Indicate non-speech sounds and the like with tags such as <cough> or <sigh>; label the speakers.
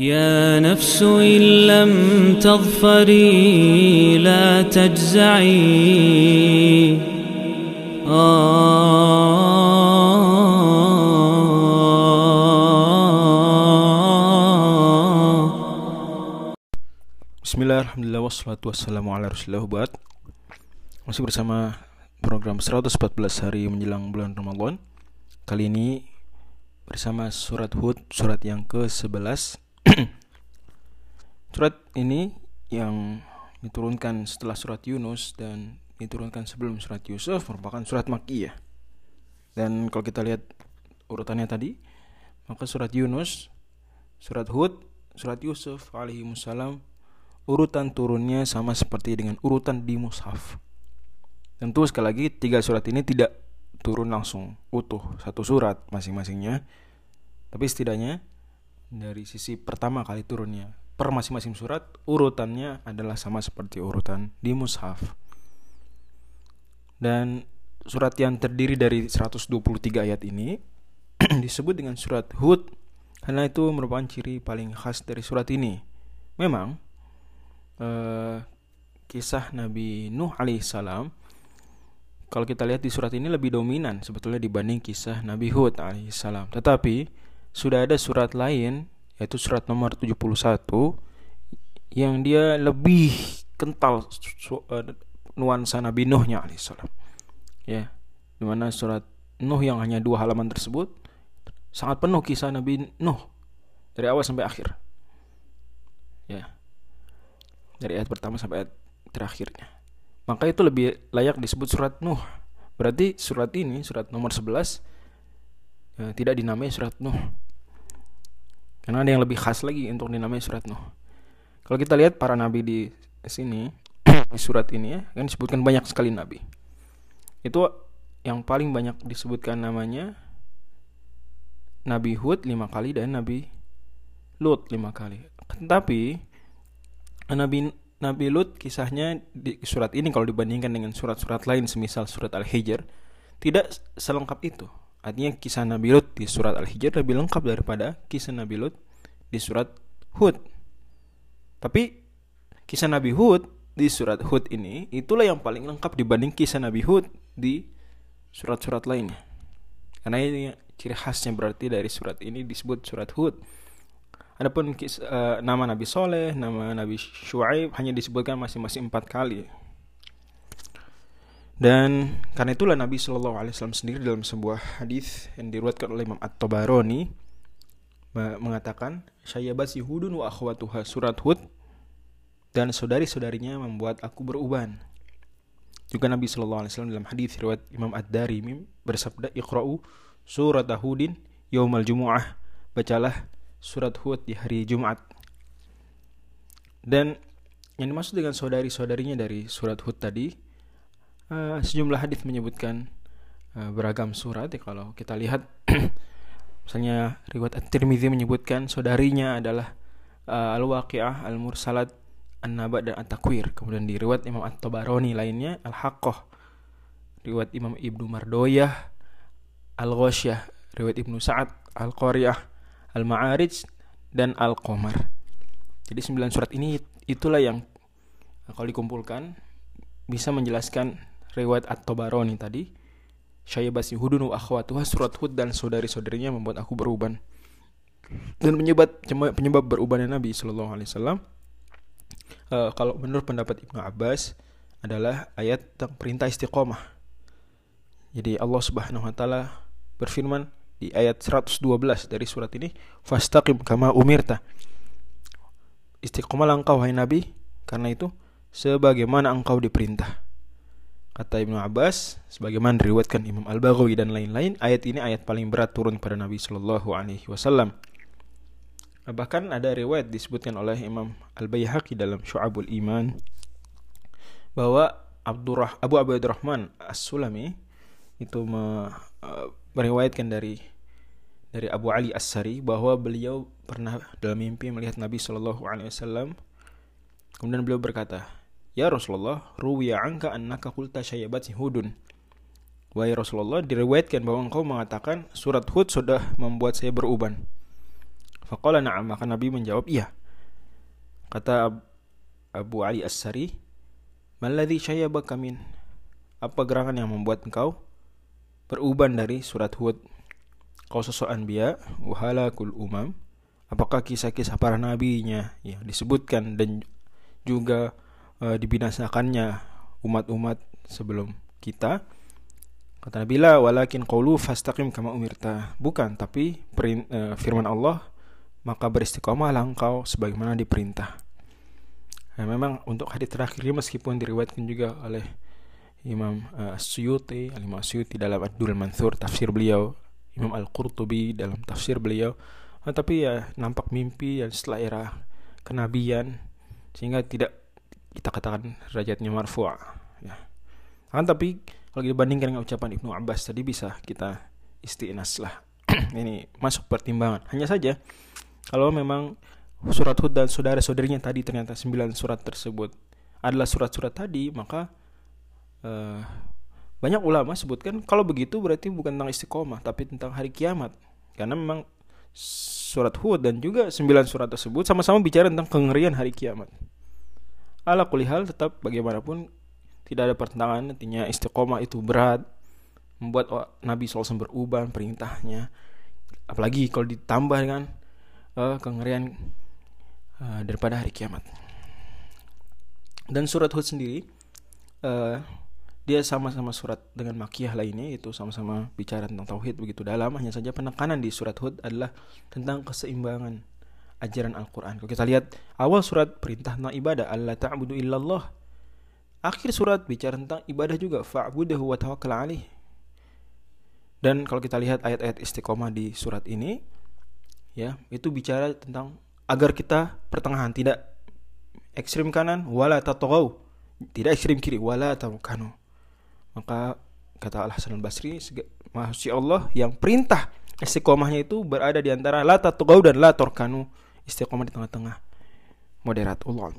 Speaker 1: يا نفس إن لم تظفري لا تجزعي آه
Speaker 2: Bismillah, Alhamdulillah, wassalatu wassalamu ala rasulillah buat Masih bersama program 114 hari menjelang bulan Ramadan Kali ini bersama surat Hud, surat yang ke-11 <clears throat> Surat ini yang diturunkan setelah surat Yunus dan diturunkan sebelum surat Yusuf merupakan surat Makkiyah Dan kalau kita lihat urutannya tadi Maka surat Yunus, surat Hud, surat Yusuf alaihi salam urutan turunnya sama seperti dengan urutan di mushaf. Tentu sekali lagi tiga surat ini tidak turun langsung utuh satu surat masing-masingnya. Tapi setidaknya dari sisi pertama kali turunnya per masing-masing surat urutannya adalah sama seperti urutan di mushaf. Dan surat yang terdiri dari 123 ayat ini <clears throat> disebut dengan surat Hud karena itu merupakan ciri paling khas dari surat ini. Memang eh, kisah Nabi Nuh alaihissalam kalau kita lihat di surat ini lebih dominan sebetulnya dibanding kisah Nabi Hud alaihissalam. Tetapi sudah ada surat lain yaitu surat nomor 71 yang dia lebih kental eh, nuansa Nabi Nuhnya alaihissalam. Ya, di mana surat Nuh yang hanya dua halaman tersebut sangat penuh kisah Nabi Nuh dari awal sampai akhir. Ya, dari ayat pertama sampai ayat terakhirnya. Maka itu lebih layak disebut surat Nuh. Berarti surat ini, surat nomor 11 eh, tidak dinamai surat Nuh. Karena ada yang lebih khas lagi untuk dinamai surat Nuh. Kalau kita lihat para nabi di sini <clears throat> di surat ini ya, kan disebutkan banyak sekali nabi. Itu yang paling banyak disebutkan namanya Nabi Hud lima kali dan Nabi Lut lima kali. Tetapi Nabi Nabi Lut kisahnya di surat ini kalau dibandingkan dengan surat-surat lain semisal surat Al-Hijr tidak selengkap itu. Artinya kisah Nabi Lut di surat Al-Hijr lebih lengkap daripada kisah Nabi Lut di surat Hud. Tapi kisah Nabi Hud di surat Hud ini itulah yang paling lengkap dibanding kisah Nabi Hud di surat-surat lainnya. Karena ini ciri khasnya berarti dari surat ini disebut surat Hud. Adapun kis, eh, nama Nabi Soleh, nama Nabi Shu'aib hanya disebutkan masing-masing empat kali. Dan karena itulah Nabi Shallallahu Alaihi Wasallam sendiri dalam sebuah hadis yang diriwayatkan oleh Imam At-Tabarani me- mengatakan, "Syayabasi hudun wa akhwatuha surat Hud dan saudari-saudarinya membuat aku beruban." Juga Nabi Shallallahu Alaihi Wasallam dalam hadis riwayat Imam Ad-Darimi bersabda, "Iqra'u surat Hudin yaumal jumu'ah." Bacalah surat Hud di hari Jumat. Dan yang dimaksud dengan saudari-saudarinya dari surat Hud tadi, eh, sejumlah hadis menyebutkan eh, beragam surat ya kalau kita lihat <clears throat> misalnya riwayat At-Tirmidzi menyebutkan saudarinya adalah eh, Al-Waqi'ah, Al-Mursalat, An-Naba dan At-Takwir. Kemudian di riwayat Imam At-Tabarani lainnya Al-Haqqah. Riwayat Imam Ibnu Mardoyah, Al-Ghasyah, riwayat Ibnu Sa'ad, Al-Qariyah, Al-Ma'arij dan Al-Qamar. Jadi sembilan surat ini itulah yang kalau dikumpulkan bisa menjelaskan riwayat At-Tabarani tadi. Syayabasi hudun wa akhwatuha surat Hud dan saudari-saudarinya membuat aku beruban. Dan penyebab penyebab berubannya Nabi Shallallahu alaihi wasallam eh, kalau menurut pendapat Ibnu Abbas adalah ayat tentang perintah istiqomah. Jadi Allah Subhanahu wa taala berfirman di ayat 112 dari surat ini, "Fastaqim kama umirta." Istiqomahlah engkau hai Nabi, karena itu sebagaimana engkau diperintah. Kata Ibnu Abbas, sebagaimana diriwayatkan Imam Al-Baghawi dan lain-lain, ayat ini ayat paling berat turun kepada Nabi Shallallahu alaihi wasallam. Bahkan ada riwayat disebutkan oleh Imam Al-Baihaqi dalam Syu'abul Iman bahwa Abdurrah, Abu Abdurrahman As-Sulami itu uh, meriwayatkan dari dari Abu Ali As-Sari bahwa beliau pernah dalam mimpi melihat Nabi Shallallahu alaihi wasallam kemudian beliau berkata, "Ya Rasulullah, ruwiya anka annaka qulta syayyabat hudun." Wahai Rasulullah, diriwayatkan bahwa engkau mengatakan surat Hud sudah membuat saya beruban. Faqala na'am, maka Nabi menjawab, "Iya." Kata Abu Ali As-Sari, "Malladhi syayyabaka min?" Apa gerangan yang membuat engkau beruban dari surat Hud? Kau sosok anbiya, wahalakul umam. Apakah kisah-kisah para nabinya yang disebutkan dan juga uh, dibinasakannya umat-umat sebelum kita? Kata Nabi la walakin qawlu fastaqim kama umirta. Bukan, tapi perin, uh, firman Allah maka beristiqomahlah engkau sebagaimana diperintah. Nah, memang untuk hadis terakhir meskipun diriwayatkan juga oleh Imam uh, Suyuti, Imam Suyuti dalam Ad-Dul Mansur tafsir beliau, Imam Al-Qurtubi dalam tafsir beliau, nah, tapi ya nampak mimpi yang setelah era kenabian sehingga tidak kita katakan derajatnya marfu' ya. Kan tapi kalau dibandingkan dengan ucapan Ibnu Abbas tadi bisa kita istinas lah. <clears throat> Ini masuk pertimbangan. Hanya saja kalau memang surat Hud dan saudara-saudarinya tadi ternyata sembilan surat tersebut adalah surat-surat tadi, maka uh, banyak ulama sebutkan kalau begitu berarti bukan tentang istiqomah tapi tentang hari kiamat. Karena memang surat Hud dan juga sembilan surat tersebut sama-sama bicara tentang kengerian hari kiamat. Ala kulihal tetap bagaimanapun tidak ada pertentangan. Artinya istiqomah itu berat membuat Nabi SAW berubah perintahnya. Apalagi kalau ditambah dengan uh, kengerian uh, daripada hari kiamat. Dan surat Hud sendiri uh, dia sama-sama surat dengan makiyah lainnya itu sama-sama bicara tentang tauhid begitu dalam. Hanya saja penekanan di surat Hud adalah tentang keseimbangan ajaran Al-Quran kalau kita lihat awal surat perintah tentang ibadah Allah ta'budu illallah Akhir surat bicara tentang ibadah juga fa'budahu wa tawakkal alaih. Dan kalau kita lihat ayat-ayat istiqomah di surat ini ya, itu bicara tentang agar kita pertengahan tidak ekstrim kanan wala tatghaw, tidak ekstrim kiri wala tamkanu. Maka kata Al Hasan Al Basri, Masya Allah yang perintah istiqomahnya itu berada di antara la tatghaw dan la torkanu, istiqomah di tengah-tengah. Moderat Allah